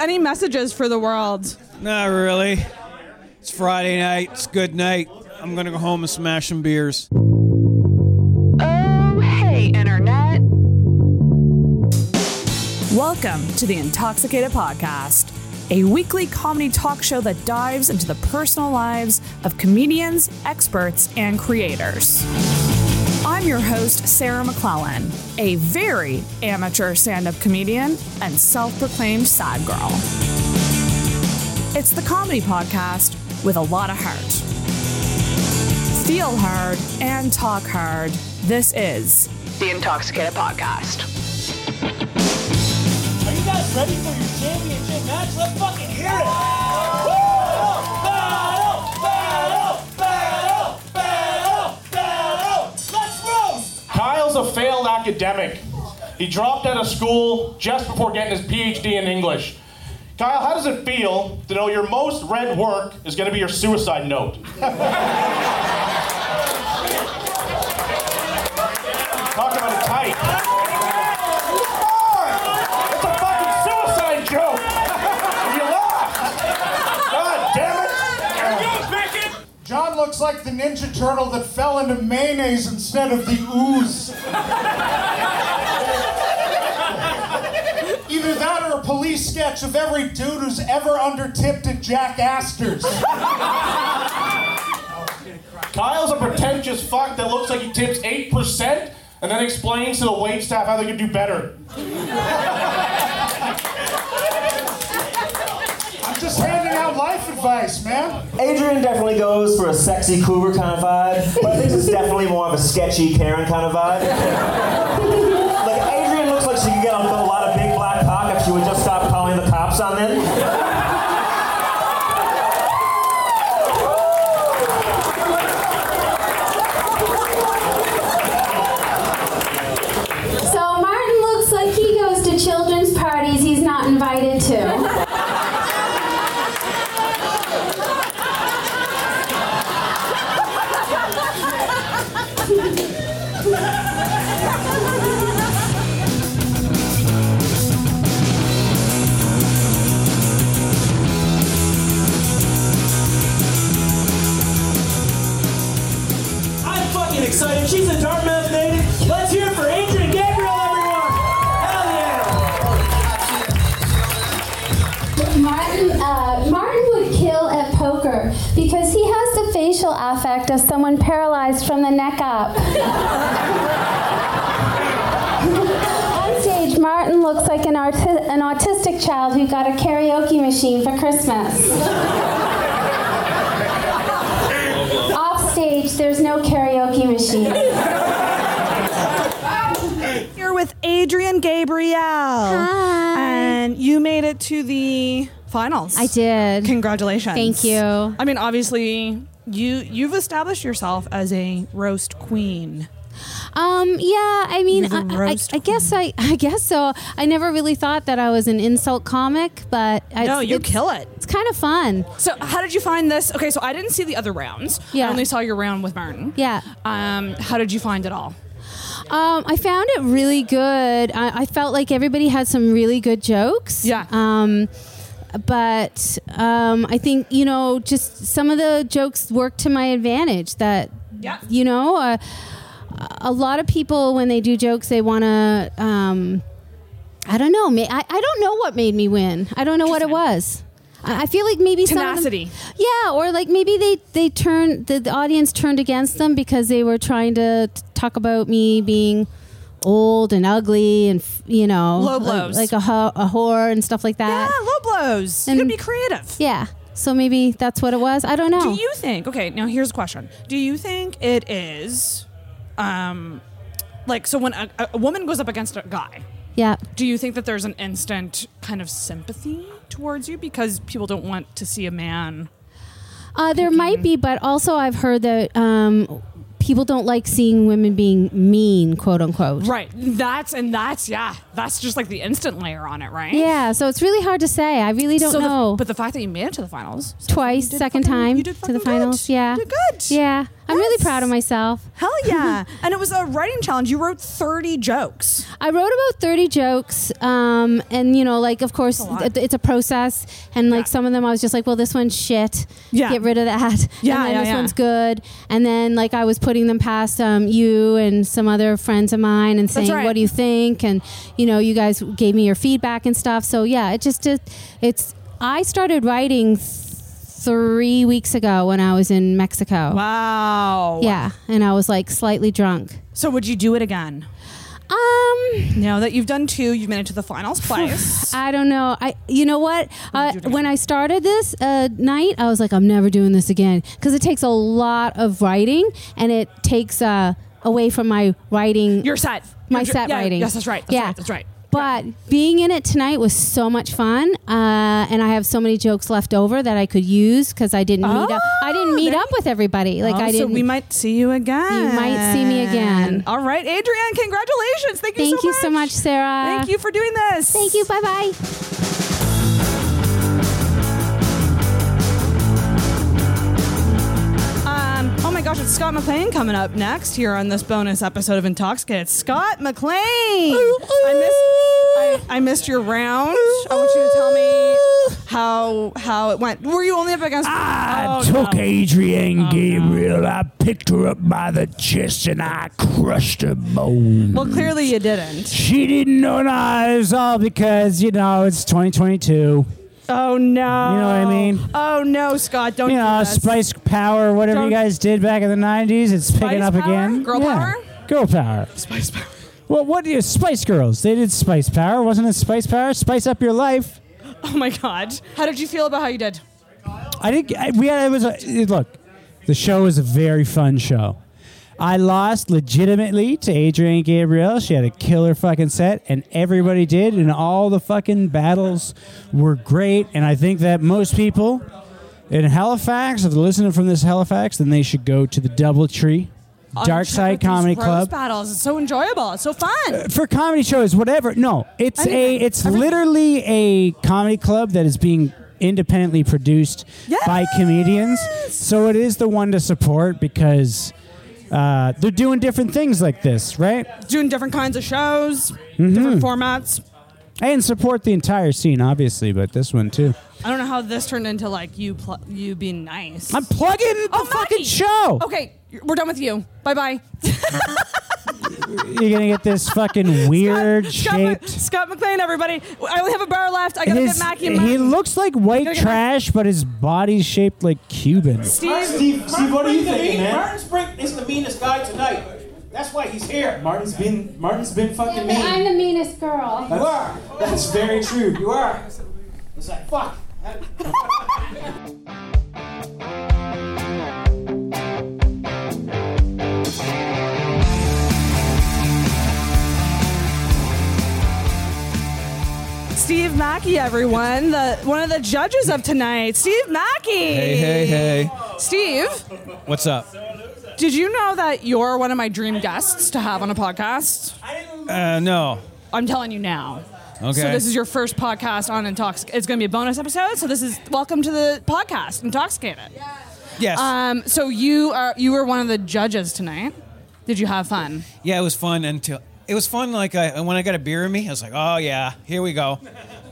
any messages for the world? Not really. It's Friday night. It's good night. I'm gonna go home and smash some beers. Oh, hey, Internet. Welcome to the Intoxicated Podcast, a weekly comedy talk show that dives into the personal lives of comedians, experts, and creators. I'm your host, Sarah McClellan, a very amateur stand up comedian and self proclaimed sad girl. It's the comedy podcast with a lot of heart. Feel hard and talk hard. This is The Intoxicated Podcast. Are you guys ready for your championship match? Let's fucking hear it! Failed academic. He dropped out of school just before getting his PhD in English. Kyle, how does it feel to know your most read work is going to be your suicide note? Talk about a type. It's a fucking suicide joke! you laughed! God damn it! John looks like the Ninja Turtle that fell into mayonnaise instead of the ooze. Either that or a police sketch of every dude who's ever undertipped at Jack Astor's. Kyle's a pretentious fuck that looks like he tips 8% and then explains to the wait staff how they can do better. I'm just handing out life advice, man. Adrian definitely goes for a sexy cougar kind of vibe, but I think this is definitely more of a sketchy Karen kind of vibe. like Adrian looks like she could get a lot of big black cock if she would just stop calling the cops on them. Affect of someone paralyzed from the neck up. On stage, Martin looks like an, arti- an autistic child who got a karaoke machine for Christmas. Off stage, there's no karaoke machine. You're with Adrian Gabriel. Hi. And you made it to the finals. I did. Congratulations. Thank you. I mean, obviously, you you've established yourself as a roast queen. Um, yeah, I mean, I, I, I guess I, I guess so. I never really thought that I was an insult comic, but I, No, you kill it. It's kind of fun. So, how did you find this? Okay, so I didn't see the other rounds. Yeah. I only saw your round with Martin. Yeah. Um, how did you find it all? Um, I found it really good. I, I felt like everybody had some really good jokes. Yeah. Um, but um, I think you know, just some of the jokes worked to my advantage. That Yeah. you know, uh, a lot of people when they do jokes, they want to. Um, I don't know. ma- I, I don't know what made me win. I don't know what it was. I I feel like maybe some of them- Tenacity. yeah, or like maybe they they turned the, the audience turned against them because they were trying to t- talk about me being old and ugly and you know Low like- blows. like, a, ho- a whore and stuff like that. Yeah, low blows. You And- could be creative. Yeah. So maybe that's what it was. I don't know. Do you think? Okay, now here's a question. Do you think it is, um, like so when a, a woman goes up against a guy, yeah. do you think that there's an instant kind of sympathy towards you because people don't want to see a man? Uh, there might be, but also I've heard that um, people don't like seeing women being mean, quote unquote. Right. That's and that's yeah. That's just like the instant layer on it, right? Yeah. So it's really hard to say. I really don't so the- know. but the fact that you made it to the finals so Twice, second fucking- time you did to the finals. good. Yeah. You did good. Yeah. I'm really proud of myself. Hell yeah! and it was a writing challenge. You wrote 30 jokes. I wrote about 30 jokes, um, and you know, like of course, it- it's a process, and like Yeah. some of them I was just like, well, this one's shit. Yeah. get rid of that. Yeah, and then yeah, this yeah. one's good, and then like I was putting them past um, you and some other friends of mine and saying, right. what do you think? And you know, you guys gave me your feedback and stuff. So yeah, it just it, it's. I started writing three weeks ago when I was in Mexico. Wow. Yeah, and I was like slightly drunk. So would you do it again? Um, Now that you've done two, you've made it to the finals twice. I don't know. I you know what? Uh, you do it when I started this uh, night, I was like, I'm never doing this again because it takes a lot of writing and it takes uh, away from my writing. Your set. my Your set yeah, writing. Yes, that's right. That's yeah, right. That's right. But being in it tonight was so much fun, uh, and I have so many jokes left over that I could use because I didn't meet up. I didn't meet up with everybody. Like Oh, I didn't. So we might see you again. You might see me again. All right, Adrienne, congratulations. Thank you Thank so you much. so much, Sarah. Thank you for doing this. Thank you. Bye bye. Gosh, it's Scott McLean coming up next here on this bonus episode of Intoxicated. Scott McLean! Oh, oh. I missed, I, I missed your round. I want you to tell me how how it went. Were you only up against? I Oh, took oh, no. Adrienne Gabriel. I picked her up by the chest and I crushed her bone. Well, clearly you didn't. She didn't know no, it all because, you know, it's 2022. Oh no! You know what I mean? Oh no, Scott! Don't You do know, this. Spice Power, whatever Don't- you guys did back in the 90s, it's picking Spice up Power? again. Girl Yeah. power? Girl Power. Spice Power. Well, what do you, Spice Girls? They did Spice Power. Wasn't it Spice Power? Spice up your life. Oh my God! How did you feel about how you did? I think I, we had it was a it- look. The show was a very fun show. I lost legitimately to Adrienne Gabriel. She had a killer fucking set, and everybody did, and all the fucking battles were great. And I think that most people in Halifax, if they're listening from this Halifax, then they should go to the DoubleTree Dark Side Comedy Club battles. It's so enjoyable. It's so fun. Uh, for comedy shows, whatever. No, it's a Anything. it's Everything. literally a comedy club that is being independently produced by comedians. So it is the one to support because uh, they're doing different things like this, right? Doing different kinds of shows, Mm-hmm. different formats. And support the entire scene, obviously, but this one too. I don't know how this turned into like you pl- you being nice. I'm plugging the Oh, fucking Maggie! show. Okay, we're done with you. Bye bye. You're gonna get this fucking weird Scott, shaped. Scott McLean, everybody. I only have a bar left. I gotta His- get Mackey and he looks like white trash, but his body's shaped like Cuban. Steve, Steve, Steve, what are you thinking, man? Martin Spring is the meanest guy tonight. That's why he's here. Martin's been Martin's been fucking mean. I'm the meanest girl. You are. That's very true. You are. It's like, fuck. Steve Mackey, everyone. The one of the judges of tonight. Steve Mackey. Hey, hey, hey. Steve, What's up? did you know that you're one of my dream guests to have on a podcast? Uh, no. I'm telling you now. Okay. So this is your first podcast on Intoxic. It's going to be a bonus episode. So this is welcome to the podcast, Intoxicated. yes. Um, so you are you were one of the judges tonight. Did you have fun? yeah, it was fun until it was fun. Like I, when I got a beer in me, I was like, oh yeah, here we go,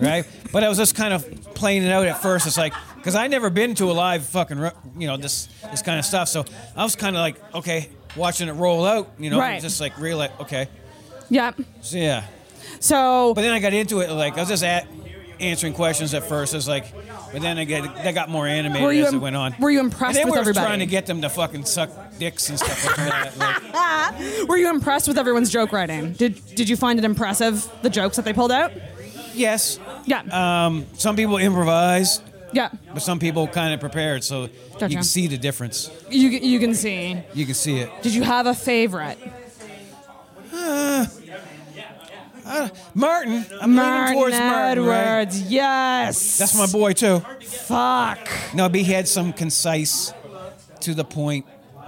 right? but I was just kind of playing it out at first. It's like because I never been to a live fucking you know this this kind of stuff. So I was kind of like okay, watching it roll out. You know, Right. just like real like okay, Yeah. so yeah. So But then I got into it. Like I was just at answering questions at first. It was like, but then I get I got more animated as it im- went on. were you impressed and then with we were everybody? trying to get them to fucking suck dicks and stuff like that. Like, were you impressed with everyone's joke writing? Did did you find it impressive the jokes that they pulled out? Yes. Yeah. Um, some people improvised, yeah. but some people kind of prepared, so Gotcha. you can see the difference. You you can see. You can see it. Did you have a favorite? Martin, I'm leaning Martin towards Martin. right? Edwards. Yes. That's my boy too. Fuck. No, but he had some concise, to the point,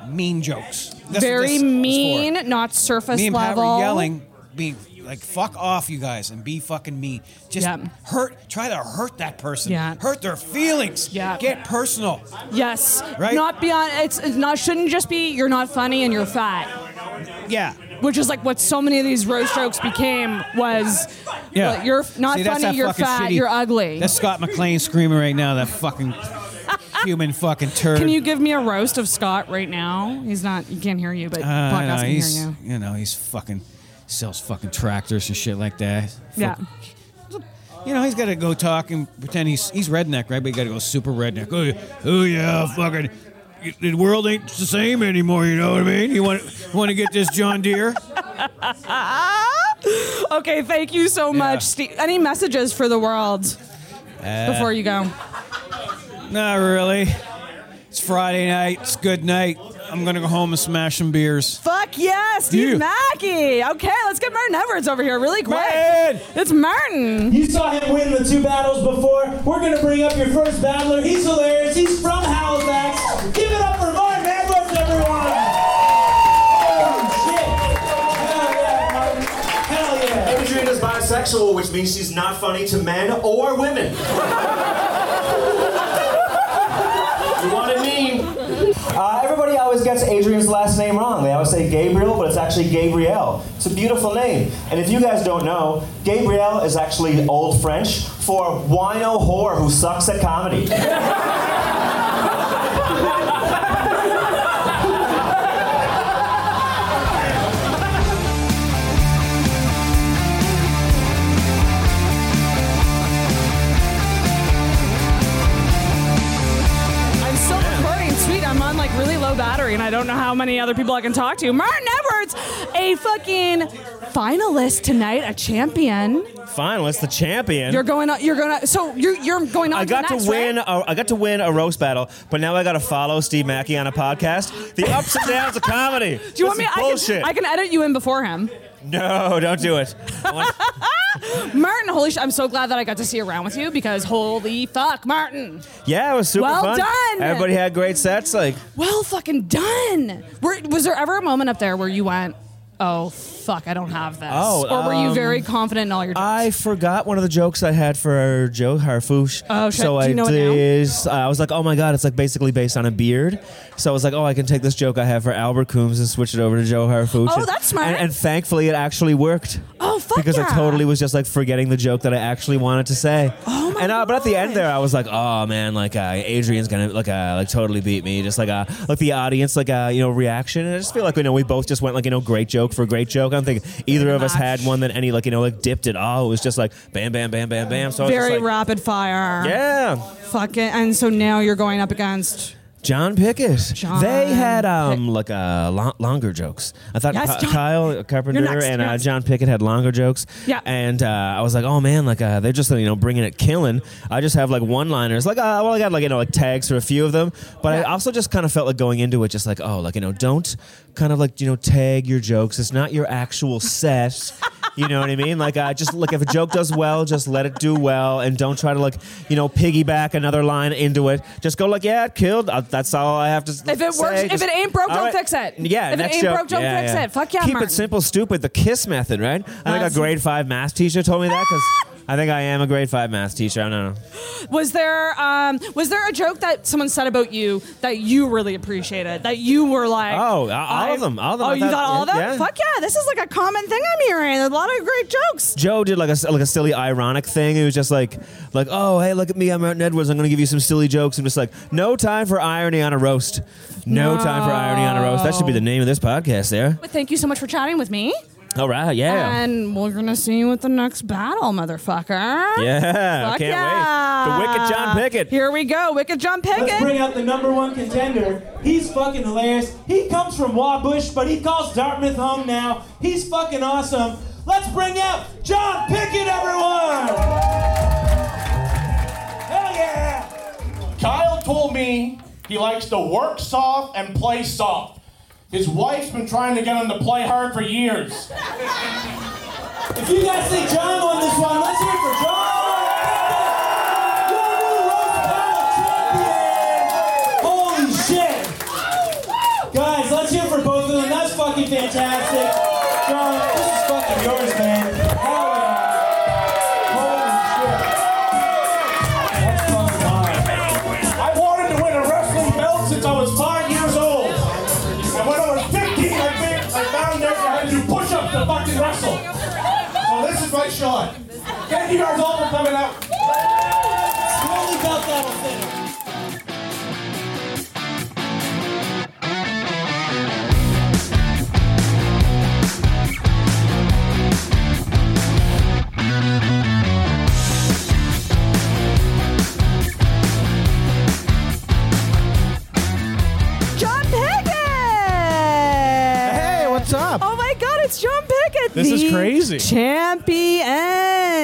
mean jokes. That's what Very this is for. mean, not surface Me and Pat level. were yelling, being like fuck off, you guys, and be fucking me. Just Yeah. hurt. Try to hurt that person. Yeah. Hurt their feelings. Yeah. Get personal. Yes. Right? Not beyond. It's, it's not. Shouldn't just be you're not funny and you're fat. Yeah. Which is like what so many of these roast jokes became was. Yeah. like, you're not See, that's funny. that You're fucking fat. shitty- You're ugly. That's Scott McLean screaming right now. That fucking human fucking turd. Can you give me a roast of Scott right now? He's not. You can't hear you, but Uh, podcast know, can he's, hear you. you know, he's fucking sells fucking tractors and shit like that. Yeah. You know, he's got to go talk and pretend he's he's redneck, right? But he got to go super redneck. Oh, oh yeah, fucking. The world ain't the same anymore. You know what I mean? You want want to get this John Deere? Okay, thank you so much, Steve. Any messages for the world Uh, before you go? Not really. It's Friday night. It's good night. I'm gonna go home and smash some beers. Fuck yes, Steve You. Mackey. Okay, let's get Martin Edwards over here really quick. Martin! It's Martin. You saw him win the two battles before. We're going to bring up your first battler. He's hilarious. He's from Halifax. Give it up for Martin Edwards, everyone. Holy shit. Hell yeah, Martin. Hell yeah. Adrian is bisexual, which means she's not funny to men or women. you want it mean? Uh, everybody always gets Adrian's last name wrong. They always say Gabriel, but it's actually Gabrielle. It's a beautiful name. And if you guys don't know, Gabrielle is actually Old French for wino whore who sucks at comedy. low battery, and I don't know how many other people I can talk to. Martin Edwards, a fucking finalist tonight, a champion. Finalist, the champion. You're going. On you're going. So you're you're going on. I got to, next, win. Right? A, I got to win a roast battle, but now I got to follow Steve Mackey on a podcast. The ups and downs of comedy. Do you want me? This I can, I can edit you in before him. No, don't do it. Martin, holy shit! I'm so glad that I got to see you around with you because holy fuck, Martin. yeah, it was super Well fun. done. Everybody had great sets. Like, Well fucking done. Were, was there ever a moment up there where you went, "Oh fuck, I don't have this," Oh, or were you um, very confident in all your jokes? I forgot one of the jokes I had for Joe Harfouche. Oh, shit. So Do you I know it now? did. I was like, oh my god, it's like basically based on a beard. So I was like, oh, I can take this joke I have for Albert Coombs and switch it over to Joe Harfouche. Oh, And- that's smart. And, and thankfully, it actually worked. oh fuck because yeah. I totally was just like forgetting the joke that I actually wanted to say. Oh my and uh, but at the end there, I was like, oh man, like uh, Adrian's gonna like uh, like totally beat me. Just like uh, like the audience like uh, you know reaction. And I just feel like you know we both just went like you know great joke for great joke. I don't think either of us had one that any like you know like dipped at all. It was just like bam, bam, bam, bam, bam. So I was just very like, rapid fire. yeah. Fuck it. And so now you're going up against. John Pickett. John they had um Pick- like uh lo- longer jokes. I thought Yes, John. Kyle Carpenter You're next, and you're uh, next. John Pickett had longer jokes. Yeah. And uh, I was like, oh man, like uh, they're just you know bringing it killing. I just have like one liners. Like uh, well, I got like you know like tags for a few of them, but I Yeah. also just kind of felt like going into it just like oh like you know don't kind of like you know tag your jokes. It's not your actual set. You know what I mean? Like, uh, just like if a joke does well, just let it do well, and don't try to like, you know, piggyback another line into it. Just go like, yeah, it killed. Uh, that's all I have to. If it say. works- if Just- it ain't broke, don't fix it. Yeah, If it ain't joke. broke, don't Yeah, fix yeah. it. Fuck yeah, Keep Martin. it simple, stupid. The kiss method, right? I think a grade five math teacher told me that because I think I am a grade five math teacher. I don't know. Was there um was there a joke that someone said about you that you really appreciated that you were like Oh, all I- of them, all of them. Oh, I you thought- got all of them? yeah. Fuck yeah! This is like a common thing I'm hearing. A lot of great jokes. Joe did like a like a silly ironic thing. It was just like like oh hey look at me I'm Martin Edwards I'm gonna give you some silly jokes. I'm just like no time for irony on a roast. No, time for irony on a roast. That should be the name of this podcast. There. But thank you so much for chatting with me. All right. Yeah. And we're gonna see you at the next battle, motherfucker. yeah. I Fuck can't yeah. wait. The wicked John Pickett. Here we go, Wicked John Pickett. Let's bring out the number one contender. He's fucking hilarious. He comes from Wabush, but he calls Dartmouth home now. He's fucking awesome. Let's bring out John Pickett, everyone! Hell yeah! Kyle told me he likes to work soft and play soft. His wife's been trying to get him to play hard for years. If you guys think John won this one, let's hear for John! Holy shit! Guys, let's hear for both of them. That's fucking fantastic. Thank you guys all for coming out. The only belt that'll fit. John Pickett! Hey, what's up? Oh my god, it's John Pickett. This is the crazy. Champion.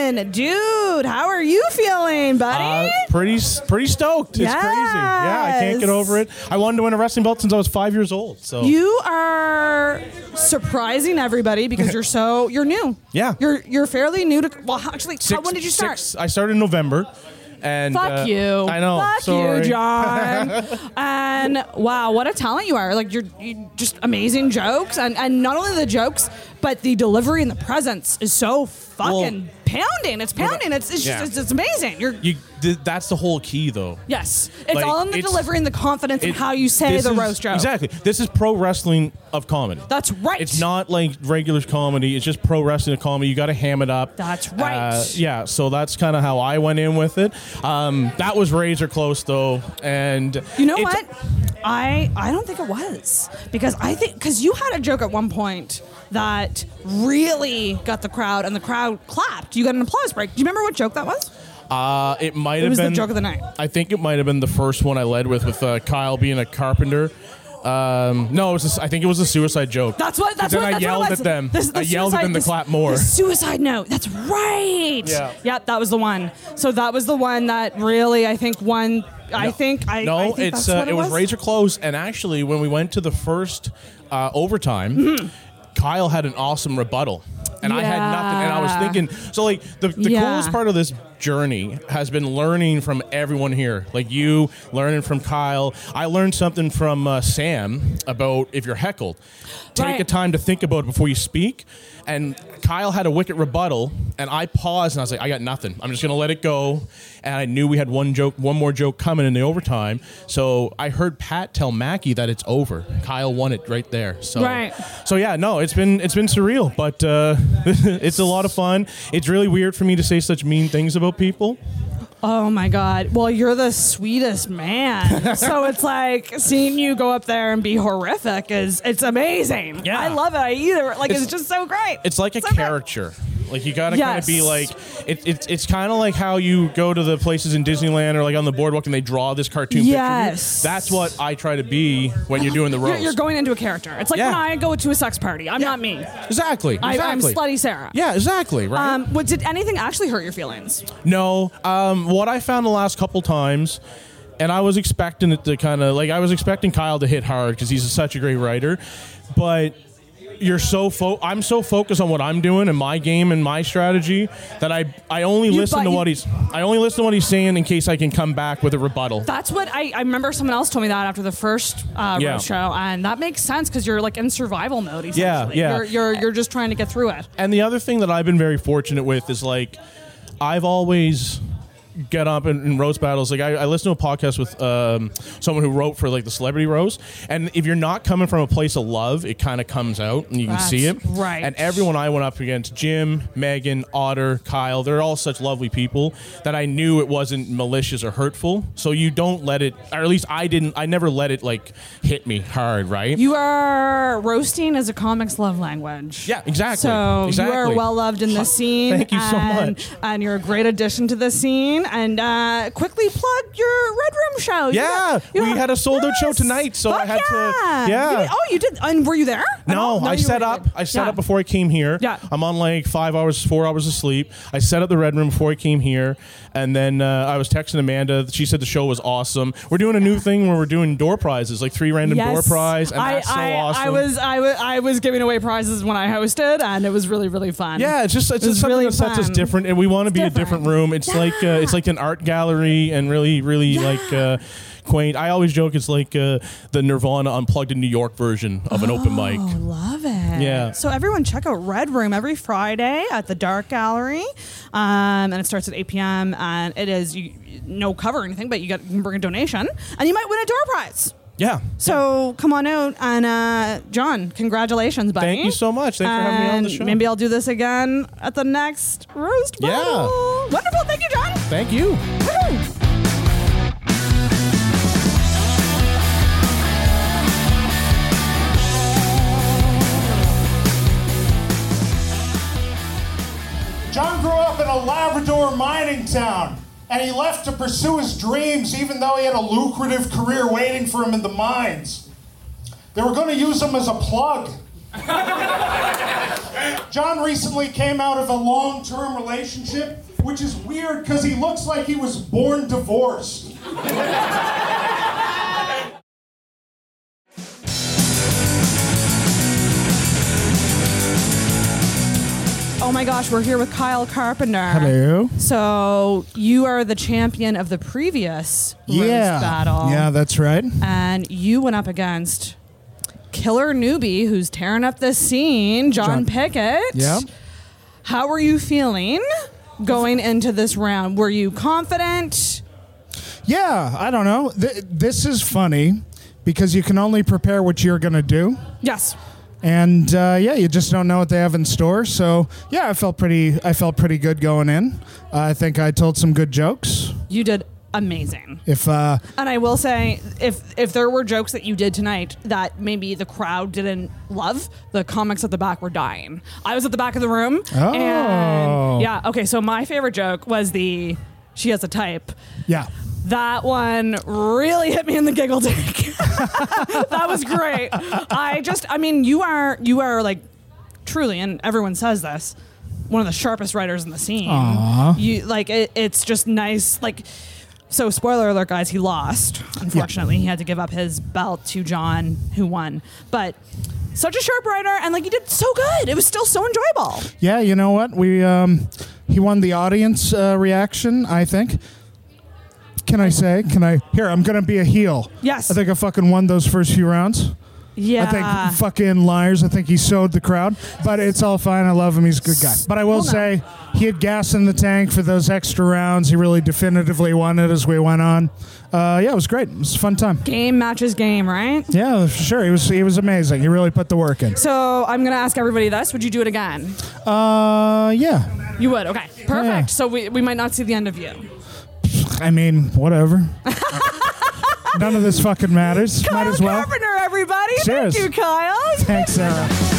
Dude, how are you feeling, buddy? Uh, pretty pretty stoked. It's crazy. Yeah, I can't get over it. I wanted to win a wrestling belt since I was five years old. So you are surprising everybody because you're so you're new. Yeah. You're you're fairly new to well actually how, when did you start? Six, I started in November. And Fuck uh, you. I know. Fuck sorry. you, John. and wow, what a talent you are. Like you're, you just amazing jokes and, and not only the jokes, but the delivery and the presence is so fucking pounding. It's pounding. It's it's Yeah. just it's, it's amazing. You're You, th- that's the whole key, though. yes. It's Like, all in the it's- delivery and the confidence and It- how you say this the is- roast joke. Exactly. This is pro wrestling of comedy. That's right. It's not like regular comedy. It's just pro wrestling of comedy. You got to ham it up. That's right. Uh, yeah. So that's kind of how I went in with it. Um, that was razor close though, and You know it's- what? I I don't think it was because I think because you had a joke at one point that really got the crowd and the crowd clapped. You got an applause break. Do you remember what joke that was? Uh, it might It have was the been joke of the night. I think it might have been the first one I led with, with uh, Kyle being a carpenter. Um, no, it was. A s- I think it was a suicide joke. That's what. That's then what. I that's yelled what it was. at them. This the I yelled at suicide- them to this- clap more. The suicide note. That's right. Yeah. Yeah, that was the one. So that was the one that really I think won. I think I. no, I think it's that's uh, what it was razor close. And actually, when we went to the first uh, overtime, Mm-hmm. Kyle had an awesome rebuttal, and I had nothing. And I was thinking, so like the, the Yeah. coolest part of this journey has been learning from everyone here, like you learning from Kyle. I learned something from uh, Sam about if you're heckled, take Right. a time to think about it before you speak. And Kyle had a wicked rebuttal, and I paused and I was like, I got nothing. I'm just gonna let it go. And I knew we had one joke, one more joke coming in the overtime. So I heard Pat tell Mackey that it's over. Kyle won it right there. So Right. So yeah, no, it's been it's been surreal, but uh, it's a lot of fun. It's really weird for me to say such mean things about people. Oh my God. Well, you're the sweetest man. so it's like seeing you go up there and be horrific is it's amazing. Yeah. I love it. I either like it's, It's- just so great. It's like a So great. Like you gotta kind of be like it, it, it's kind of like how you go to the places in Disneyland or like on the boardwalk and they draw this cartoon Yes. picture. of you. That's what I try to be when you're doing the roast. you're going into a character. It's like Yeah. when I go to a sex party. I'm not me. exactly. I, I'm slutty Sarah. Yeah, exactly. Right. Um, what, did anything actually hurt your feelings? No. Um, what I found the last couple times, and I was expecting it to kind of like I was expecting Kyle to hit hard because he's such a great writer, but you're so fo- I'm so focused on what I'm doing and my game and my strategy that I I only You- listen to you- what he's I only listen to what he's saying in case I can come back with a rebuttal. That's what I, I remember. Someone else told me that after the first uh, Yeah. show, and that makes sense because you're like in survival mode. Essentially. Yeah, yeah. You're, you're you're just trying to get through it. And the other thing that I've been very fortunate with is like I've always get up in, in roast battles. Like I, I listen to a podcast with um, someone who wrote for like the celebrity roast, and if you're not coming from a place of love, it kind of comes out and you can see it. Right. And everyone I went up against, Jim, Megan, Otter, Kyle, they're all such lovely people that I knew it wasn't malicious or hurtful. So you don't let it, or at least I didn't. I never let it like hit me hard, right? You are roasting as a comics love language. Yeah, exactly. So you are Exactly. well loved in the scene. Thank you so and, much. And you're a great addition to the scene. And uh, quickly plug your Red Room show. Yeah, you we had a sold out show tonight, so I Fuck had to- yeah. yeah. You- oh, you did. And were you there? at No. I set up. I set Yeah. up before I came here. Yeah. I'm on like five hours, four hours of sleep. I set up the red room before I came here, and then uh, I was texting Amanda. She said the show was awesome. We're doing a new thing where we're doing door prizes, like three random door Yes. prize, and I, that's so I, awesome. I was I was I was giving away prizes when I hosted, and it was really really fun. Yeah, it's just it's It just something really that sets us different, and we want to be a different different. room. It's like uh, it's like an art gallery, and really, really like uh, quaint. I always joke it's like uh, the Nirvana unplugged in New York version of an open mic. Oh, love it. Yeah. So everyone check out Red Room every Friday at the Dark Gallery, um, and it starts at 8 p.m. and it is you, no cover or anything, but you get you can bring a donation, and you might win a door prize. Yeah. So come on out and uh, John, congratulations, buddy. Thank you so much. Thanks for having me on the And show. Maybe I'll do this again at the next roast Yeah. Wonderful. Thank you, John. Thank you. Woo. John grew up in a Labrador mining town, and he left to pursue his dreams even though he had a lucrative career waiting for him in the mines. They were going to use him as a plug. John recently came out of a long term relationship, which is weird because he looks like he was born divorced. Oh my gosh, we're here with Kyle Carpenter. Hello. So you are the champion of the previous Yeah. battle. Yeah, that's right. and you went up against killer newbie who's tearing up the scene, John, John- Pickett. Yeah. How were you feeling going into this round? Were you confident? Yeah, I don't know. Th- this is funny because you can only prepare what you're going to do. Yes. And uh, yeah, you just don't know what they have in store. So yeah, I felt pretty. I felt pretty good going in. I think I told some good jokes. You did amazing. If uh, And I will say, if if there were jokes that you did tonight that maybe the crowd didn't love, the comics at the back were dying. I was at the back of the room, Oh. and yeah, okay. So my favorite joke was the she has a type. yeah, That one really hit me in the giggle tank. that was great. I just, I mean, you are you are like truly, and everyone says this, one of the sharpest writers in the scene. Aw. You like it, it's just nice, like. So, spoiler alert, guys, he lost. Unfortunately, he had to give up his belt to John, who won. But such a sharp writer, and like he did so good. It was still so enjoyable. yeah. You know what? We um, he won the audience uh, reaction. I think. Can I say? Can I? Here, I'm gonna be a heel. Yes. I think I fucking won those first few rounds. Yeah. I think fucking liars. I think he sowed the crowd, but it's all fine. I love him. He's a good guy. But I will say he had gas in the tank for those extra rounds. He really definitively won it as we went on. Uh, yeah, it was great. It was a fun time. game matches game, right? Yeah, for sure. He was he was amazing. He really put the work in. So I'm gonna ask everybody this: Would you do it again? Uh, yeah. You would. Okay, perfect. Yeah. So we, we might not see the end of you. I mean, whatever. None of this fucking matters. Might as well. Carpenter, everybody. Cheers. Thank you, Kyle. Thanks, Sarah.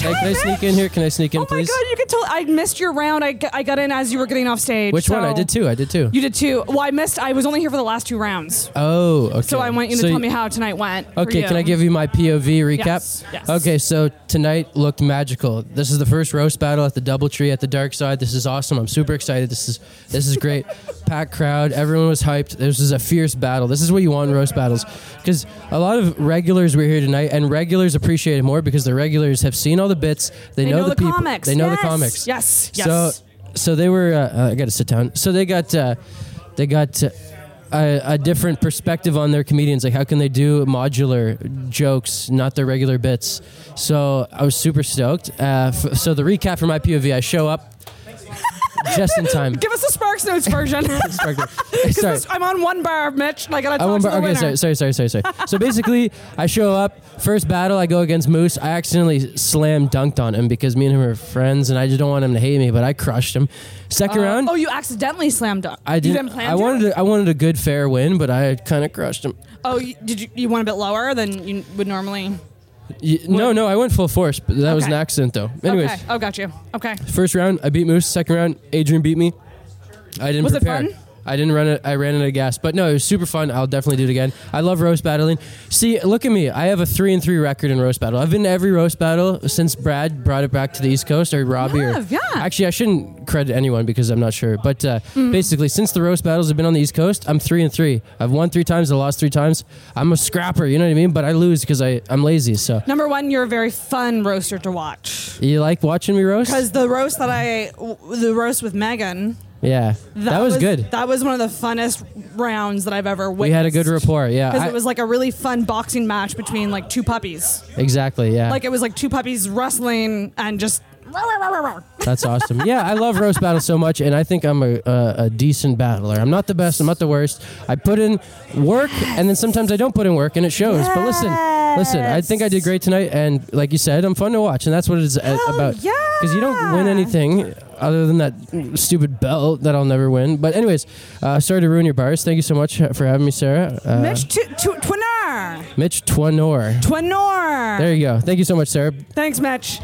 Can I sneak in here? Can I sneak in, please? Oh my please? god, you could tell. I missed your round. I, got- I got in as you were getting off stage. Which one? I did two. I did two. You did too. Well, I missed. I was only here for the last two rounds. oh, okay. So I want you to tell me how tonight went. for Okay, can I give you my POV recap? Yes, yes. Okay, so tonight looked magical. This is the first roast battle at the DoubleTree at the Dark Side. This is awesome. I'm super excited. This is this is great. Packed crowd. Everyone was hyped. This is a fierce battle. This is what you want in roast battles because a lot of regulars were here tonight, and regulars appreciate it more because the regulars have seen all the bits. They, They know, know the people. comics. They know Yes, the comics. yes, So yes. so so they were. Uh, uh, I got to sit down. So they got uh, they got. Uh, a, a different perspective on their comedians. Like, how can they do modular jokes, not their regular bits? So I was super stoked. Uh, f- so the recap from my POV: I show up just in time. Give us the Sparks Notes version. Sorry. 'Cause Sorry. this- I'm on one bar, Mitch. and I gotta talk to bar- the okay, winner. sorry, sorry, sorry, sorry, sorry. so basically, I show up. First battle, I go against Moose. I accidentally slam dunked on him because me and him are friends, and I just don't want him to hate me. But I crushed him. Second Uh, round, Oh, you accidentally slammed up. I You did. didn't plan I to? wanted. A, I wanted a good fair win, but I kind of crushed him. Oh, you, did you? You went a bit lower than you would normally. Y- no, no, I went full force, but that was an Okay. accident though. Anyways, Okay. Oh, got you. Okay. first round I beat Moose. Second round, Adrian beat me. I didn't Was it prepare. fun? I didn't run it. I ran out of gas, but no, it was super fun. I'll definitely do it again. I love roast battling. See, look at me. I have a three and three record in roast battle. I've been to every roast battle since Brad brought it back to the East Coast or Robbie. or, yeah. Actually, I shouldn't credit anyone because I'm not sure. But uh, Mm. basically, since the roast battles have been on the East Coast, I'm three and three. I've won three times. I lost three times. I'm a scrapper. You know what I mean? But I lose because I I'm lazy. So Number one, you're a very fun roaster to watch. you like watching me roast? Because the roast that I, the roast with Megan Yeah, that, was, good. That was one of the funnest rounds that I've ever witnessed. We had a good rapport. Yeah, Because I- it was like a really fun boxing match between like two puppies. exactly. Yeah, Like it was like two puppies wrestling and just. That's awesome. Yeah, I love roast battles so much, and I think I'm a, a, a decent battler. I'm not the best. I'm not the worst. I put in work, and then sometimes I don't put in work, and it shows. But listen, listen. I think I did great tonight, and like you said, I'm fun to watch, and that's what it's uh, about. Yeah. Because you don't win anything other than that stupid belt that I'll never win. But anyways, uh, sorry to ruin your bars. Thank you so much for having me, Sarah. Uh, Mitch T- T- Twinner. Mitch Twanor. Twinor. There you go. Thank you so much, Sarah. Thanks, Mitch.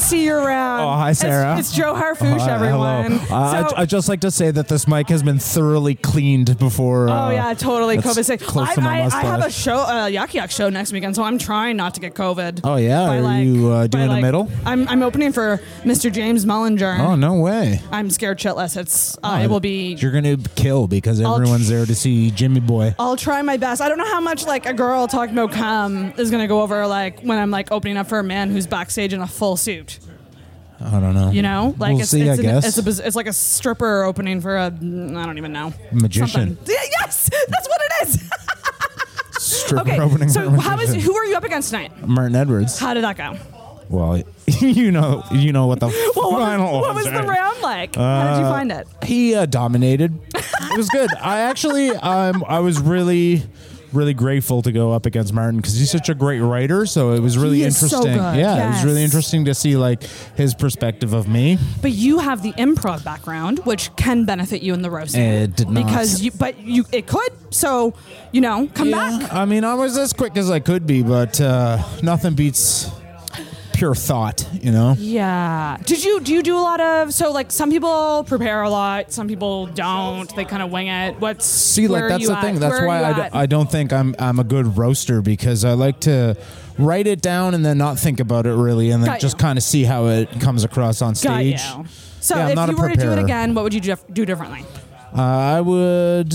See you around. Oh, hi, Sarah. It's, it's Joe Harfouche, Hi, everyone. Hello. Uh, So- I, I'd just like to say that this mic has been thoroughly cleaned before. Oh uh, yeah, totally COVID safe. Close I, to my I, I have a show, a Yuk Yuk show next weekend, so I'm trying not to get COVID. Oh yeah, By, are like- you uh, by, doing a middle? I'm, I'm opening for Mr. James Mullinger. Oh no way! I'm scared shitless. It's uh, Oh, it will be. You're gonna kill because I'll everyone's there to see Jimmy Boy. I'll try my best. I don't know how much like a girl talking about cum is gonna go over like when I'm like opening up for a man who's backstage in a full suit. I don't know. You know, like we'll it's see. it's, I an- guess it's a it's like a stripper opening for a mm, don't even know magician. Something. Yeah, Yes, that's what it is. Stripper okay, opening so for a how is magician. who are you up against tonight? Martin Edwards. How did that go? Well, you know, you know what the Well, what final was, what was the round like? how did you Uh, find it? He uh, dominated. it was good. I actually, um, I was really, really grateful to go up against Martin because he's such a great writer. So it was really He is so interesting. good, Yeah, it was really interesting to see like his perspective of me. But you have the improv background, which can benefit you in the roasting. It did not. because you, but you it could. So you know, come back. I mean, I was as quick as I could be, but uh, nothing beats pure thought. You know. Yeah. Did you do you do a lot of so like some people prepare a lot, some people don't. They kind of wing it. What's See, like that's the at? thing. That's Where why I, d-? I don't think I'm I'm a good roaster because I like to write it down and then not think about it really, and then Got just you. kind of see how it comes across on stage. So Yeah, if you were to do it again, what would you dif- do differently? Uh, I would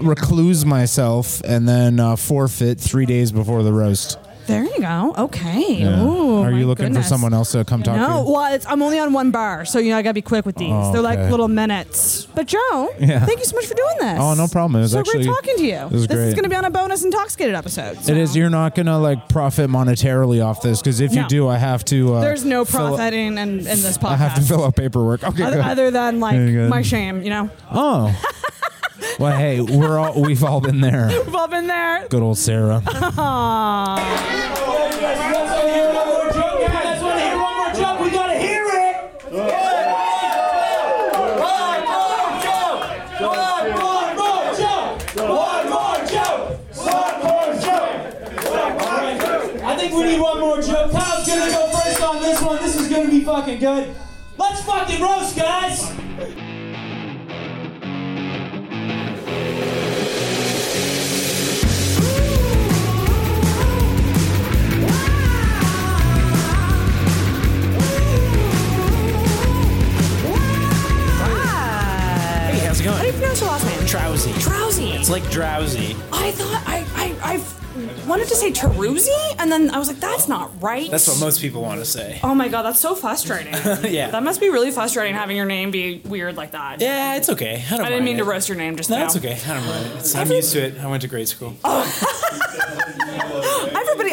recluse myself and then uh, forfeit three days before the roast. There you go. Okay. Yeah. Ooh, Are you looking goodness. for someone else to come talk no, to? well, it's, I'm only on one bar, so you know I gotta be quick with these. Oh, They're like little minutes. But Joe, Yeah. thank you so much for doing this. Oh, no problem. It was so actually- great talking to you. this is gonna be on a bonus intoxicated episode. so- It is. You're not gonna like profit monetarily off this because if No. you do, I have to. Uh, There's no profiting in, in this podcast. I have to fill out paperwork. Okay, other, other than like my shame, you know. Oh. well, hey, we're all we've all been there. We've all been there. Good old Sarah. Aw. guys want to hear one more joke? We gotta hear it. One more joke. One more joke. One more joke. One more joke. I think we need one more joke. Kyle's gonna go first on this one. This is gonna be fucking good. Let's fucking roast, guys. Hey, how's it going? How do you pronounce your last name? Drowsy. Drowsy. It's like drowsy. I thought I I I wanted to say Teruzzi, and then I was like, that's not right. That's what most people want to say. Oh my god, that's so frustrating. yeah. That must be really frustrating having your name be weird like that. Yeah, it's okay. I, don't I didn't mean it. to roast your name just No, now. it's okay. I don't mind it. It's, I'm used to it. I went to grade school. Everybody,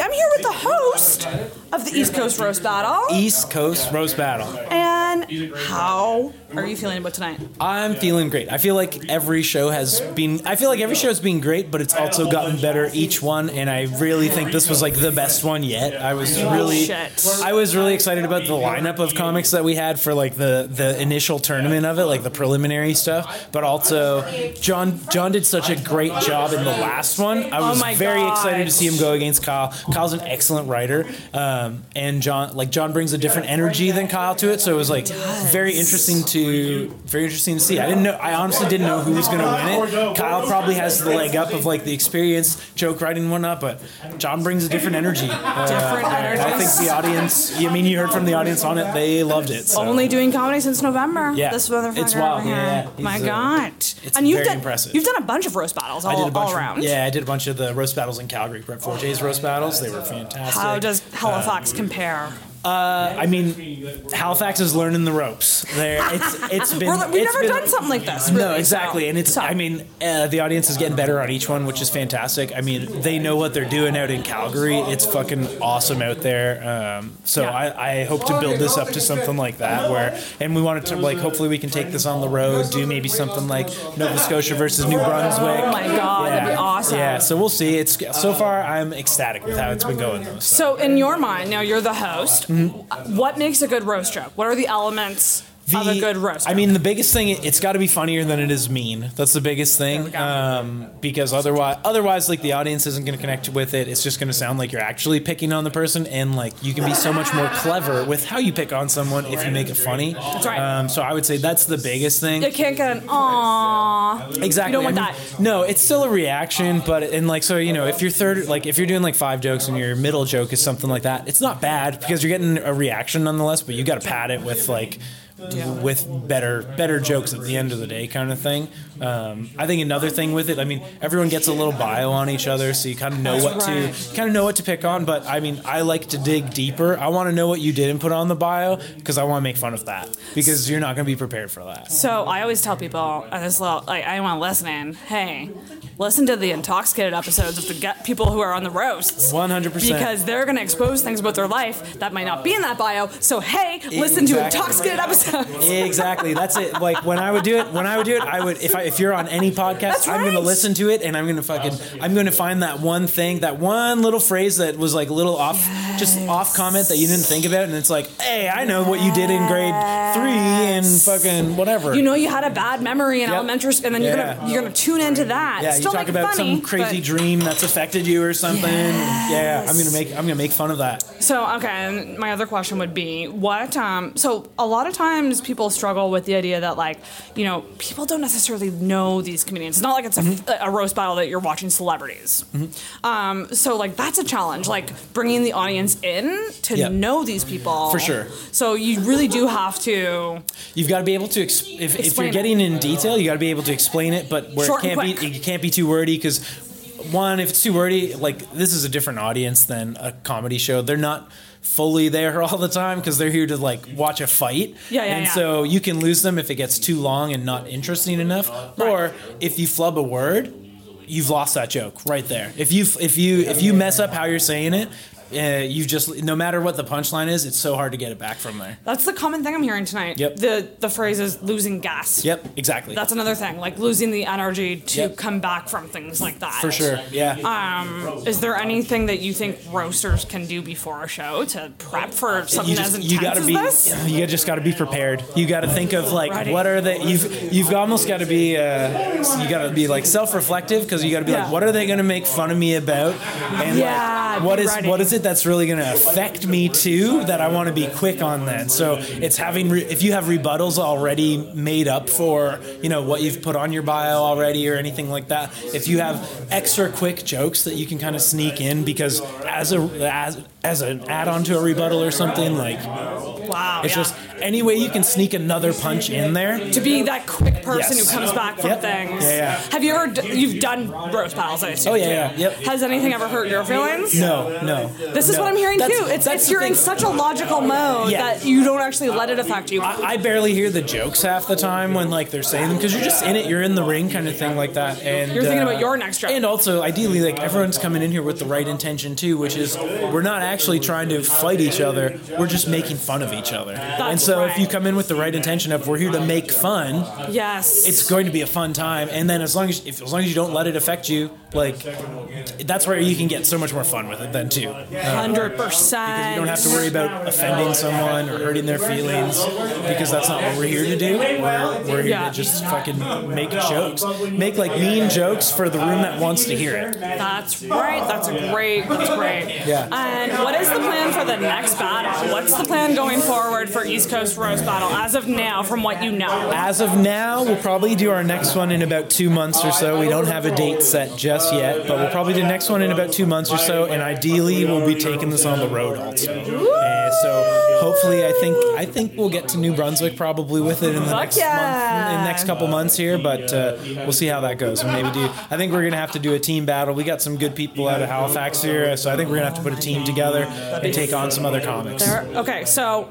I'm here with the host of the East Coast Roast Battle. East Coast Roast Battle. And how are you feeling about tonight? I'm feeling great. I feel like every show has been. I feel like every show has been great, but it's also gotten better each one. And I really think this was like the best one yet. I was really, shit. I was really excited about the lineup of comics that we had for like the the initial tournament of it, like the preliminary stuff. But also, John John did such a great job in the last one. I Oh was very excited to see him go against Kyle. Kyle's an excellent writer, um, and John like John brings a different energy than Kyle to it. So it was like uh, very interesting to very interesting to see. I didn't know. I honestly didn't know who was going to win it. Kyle probably has the leg up of like the experience, joke writing, one up, But John brings a different energy. Uh, Different and I think the audience. I mean, you heard from the audience on it; they loved it. So. Only doing comedy since November. Yeah. this motherfucker. It's wild, yeah, yeah. My uh, God. it's and you've very done, impressive. You've done a bunch of roast battles all, I did a bunch all of- around. yeah, I did a bunch of the roast battles in Calgary. Brett Forte's roast battles. They were fantastic. How does Halifax Um, compare? Uh, I mean, Halifax is learning the ropes. There, it's it's been. We're- we've it's never been- done something like this. no, exactly, so- and it's. I mean, uh, the audience is getting better on each one, which is fantastic. I mean, they know what they're doing out in Calgary. It's fucking awesome out there. Um, so I, I hope to build this up to something like that, where and we wanted to like hopefully we can take this on the road, do maybe something like Nova Scotia versus New Brunswick. Oh my God, that'd be awesome. Yeah, so we'll see. It's so far I'm ecstatic with how it's been going though. So, in your mind, now you're the host. Mm-hmm. What makes a good roast joke? What are the elements of a good roast? I mean, the biggest thing it's got to be funnier than it is mean. That's the biggest thing. Um, because otherwise, otherwise, like the audience isn't going to connect with it. It's just going to sound like you're actually picking on the person, and like you can be so much more clever with how you pick on someone if you make it funny. That's right. Um, so I would say that's the biggest thing. You can't get an aww. Exactly. You don't want I mean, that. No, it's still a reaction, but and like so, you know, if you're third, like if you're doing like five jokes and your middle joke is something like that, it's not bad because you're getting a reaction nonetheless. But you got to pad it with like with better better jokes at the end of the day, kind of thing. Um, I think another thing with it, I mean, everyone gets a little bio on each other, so you kind of know what to kind of know what to pick on. But I mean, I like to dig deeper. I want to know what you didn't put on the bio because I want to make fun of that because you're not going to be prepared for that. So I always tell people, and this little, like anyone listening, hey, listen to the intoxicated episodes of the get people who are on the roasts. One hundred percent. Because they're going to expose things about their life that might not be in that bio. So hey, listen to intoxicated episodes. exactly. That's it. Like when I would do it, when I would do it, I would if I if you're on any podcast, That's I'm gonna listen to it and I'm gonna fucking I'm gonna find that one thing, that one little phrase that was like a little off, just off comment that you didn't think about, and it's like, hey, I know what you did in grade three and fucking whatever. You know you had a bad memory in Yep. elementary school, and then you're gonna you're gonna tune into that. yeah, Still you talk about funny, some crazy dream that's affected you or something. Yeah, I'm gonna make I'm gonna make fun of that. So okay, and my other question would be what? Um, so a lot of times people struggle with the idea that like you know people don't necessarily know these comedians. It's not like it's a, Mm-hmm. a roast battle that you're watching celebrities. Um, so like that's a challenge, like bringing the audience in to Yep. know these people For sure. So you really do have to. You've got to be able to ex- if, if you're it. getting in detail, you got to be able to explain it, but where Short it can't be you can't be too wordy because one, if it's too wordy, like this is a different audience than a comedy show. They're not fully there all the time because they're here to like watch a fight. Yeah, yeah, And yeah. so you can lose them if it gets too long and not interesting enough, or if you flub a word, you've lost that joke right there. If you if you if you mess up how you're saying it. Uh, you just no matter what the punchline is, it's so hard to get it back from there. That's the common thing I'm hearing tonight. Yep. The the phrase is losing gas. Yep, exactly. That's another thing, like losing the energy to Yep. come back from things like that. For sure, yeah. Um, is there anything that you think roasters can do before a show to prep for something you just as intense you gotta as be this? you just got to be prepared. You got to think of like Ready. what are the you've you've almost got to be uh, you got to be like self-reflective because you got to be Yeah. like what are they going to make fun of me about and Yeah, like, what is ready. what is it that's really going to affect me too that I want to be quick on that. So it's having re- if you have rebuttals already made up for you know what you've put on your bio already or anything like that. If you have extra quick jokes that you can kind of sneak in because as a as as an add-on to a rebuttal or something like Wow. it's yeah. just any way you can sneak another punch in there. to be that quick person Yes. who comes back from Yep. things. Yeah, yeah. Have you ever d- you've done roast battles? I assume. Oh, yeah, yeah, yep. Has anything ever hurt your feelings? No, no. This is no. what I'm hearing That's- too. It's, it's you're in such a logical mode that you don't actually let it affect you. I, I barely hear the jokes half the time when like they're saying them because you're just in it, you're in the ring kind of thing like that. And You're thinking uh, about your next joke. And also, ideally, like everyone's coming in here with the right intention too, which is we're not actually trying to fight each other. We're just making fun of each other. and so if you come in with the right intention of we're here to make fun, yes. it's going to be a fun time. And then as long as if, as long as you don't let it affect you, like that's where you can get so much more fun with it then too. Uh, Hundred percent. you don't have to worry about offending someone or hurting their feelings because that's not what we're here to do. We're, we're here Yeah. to just fucking make jokes, make like mean jokes for the room that wants to hear it. That's right. That's great. That's great. Yeah. And what is the plan for the next battle? What's the plan going forward for East Coast Roast Battle as of now, from what you know? As of now, we'll probably do our next one in about two months or so. We don't have a date set just yet, but we'll probably do the next one in about two months or so. And ideally, we'll be taking this on the road also. Uh, so hopefully, I think I think we'll get to New Brunswick probably with it in the Fuck next yeah. month, in the next couple months here. But uh, we'll see how that goes. And maybe do. I think we're gonna have to do a team battle. We got some good people out of Halifax here, so I think we're gonna have to put a team together and take on some other comics. There, okay, so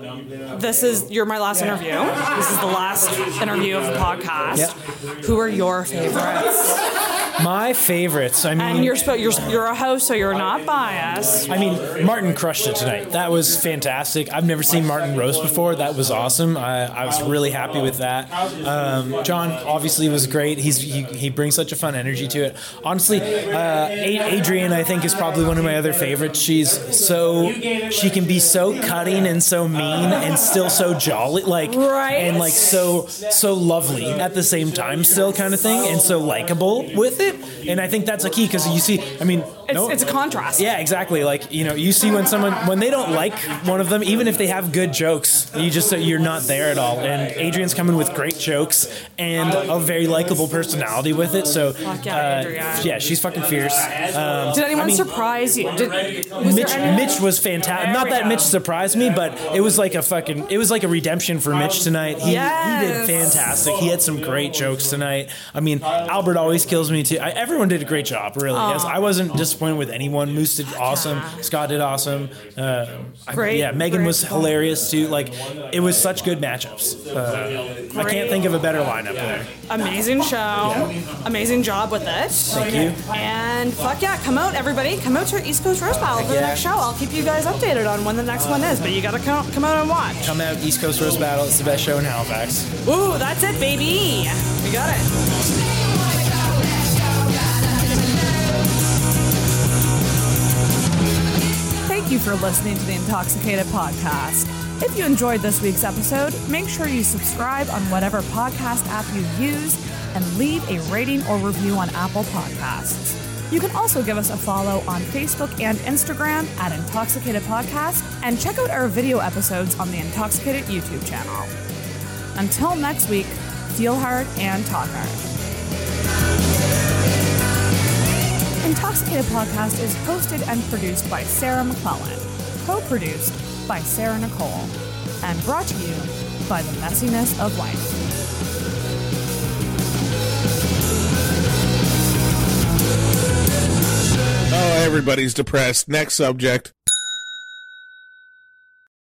this is you're my last interview. This is the last interview of the podcast. Yep. Who are your favorites? My favorites. I mean, And you're you're you're a host, so you're not biased. I mean, Martin crushed it tonight. That was fantastic. I've never seen Martin roast before. That was awesome. I, I was really happy with that. Um, John obviously was great. He's he, he brings such a fun energy to it. Honestly, uh, Adrian I think is probably one of my other favorites. She's so she can be so cutting and so mean and still so jolly, like Right. and like so so lovely at the same time, still kind of thing, and so likable with it. And I think that's a key because you see, I mean, It's, no- it's a contrast. yeah, exactly. Like you know, you see when someone when they don't like one of them, even if they have good jokes, you just you're not there at all. And Adrian's coming with great jokes and a very likable personality with it. So yeah, uh, yeah, she's fucking fierce. Um, Did anyone I mean, surprise you? Did, was Mitch, Mitch was fantastic. Not that. Mitch surprised me, but it was like a fucking. It was like a redemption for Mitch tonight. He, he did fantastic. He had some great jokes tonight. I mean, Albert always kills me too. I, everyone did a great job, really. Aw. Yes, I wasn't disappointed with anyone. Moose did awesome. Scott did awesome. Uh, I- yeah, Megan great. was hilarious too. Like, it was such good matchups. Uh, I can't think of a better lineup there. Amazing show. Amazing job with it. Thank you. And fuck yeah, come out, everybody. Come out to our East Coast Roast Battle for the next show. I'll keep you guys updated on when the next one is, but you gotta come, come out and watch. Come out, East Coast Roast Battle. It's the best show in Halifax. Ooh, that's it, baby. We got it. You for listening to the Intoxicated Podcast. If you enjoyed this week's episode, make sure you subscribe on whatever podcast app you use and leave a rating or review on Apple Podcasts. You can also give us a follow on Facebook and Instagram at Intoxicated Podcast and check out our video episodes on the Intoxicated YouTube channel. Until next week, feel hard and talk hard. Intoxicated Podcast is hosted and produced by Sarah McClellan, co produced by Sarah Nicole, and brought to you by the messiness of life. Oh, everybody's depressed. Next subject.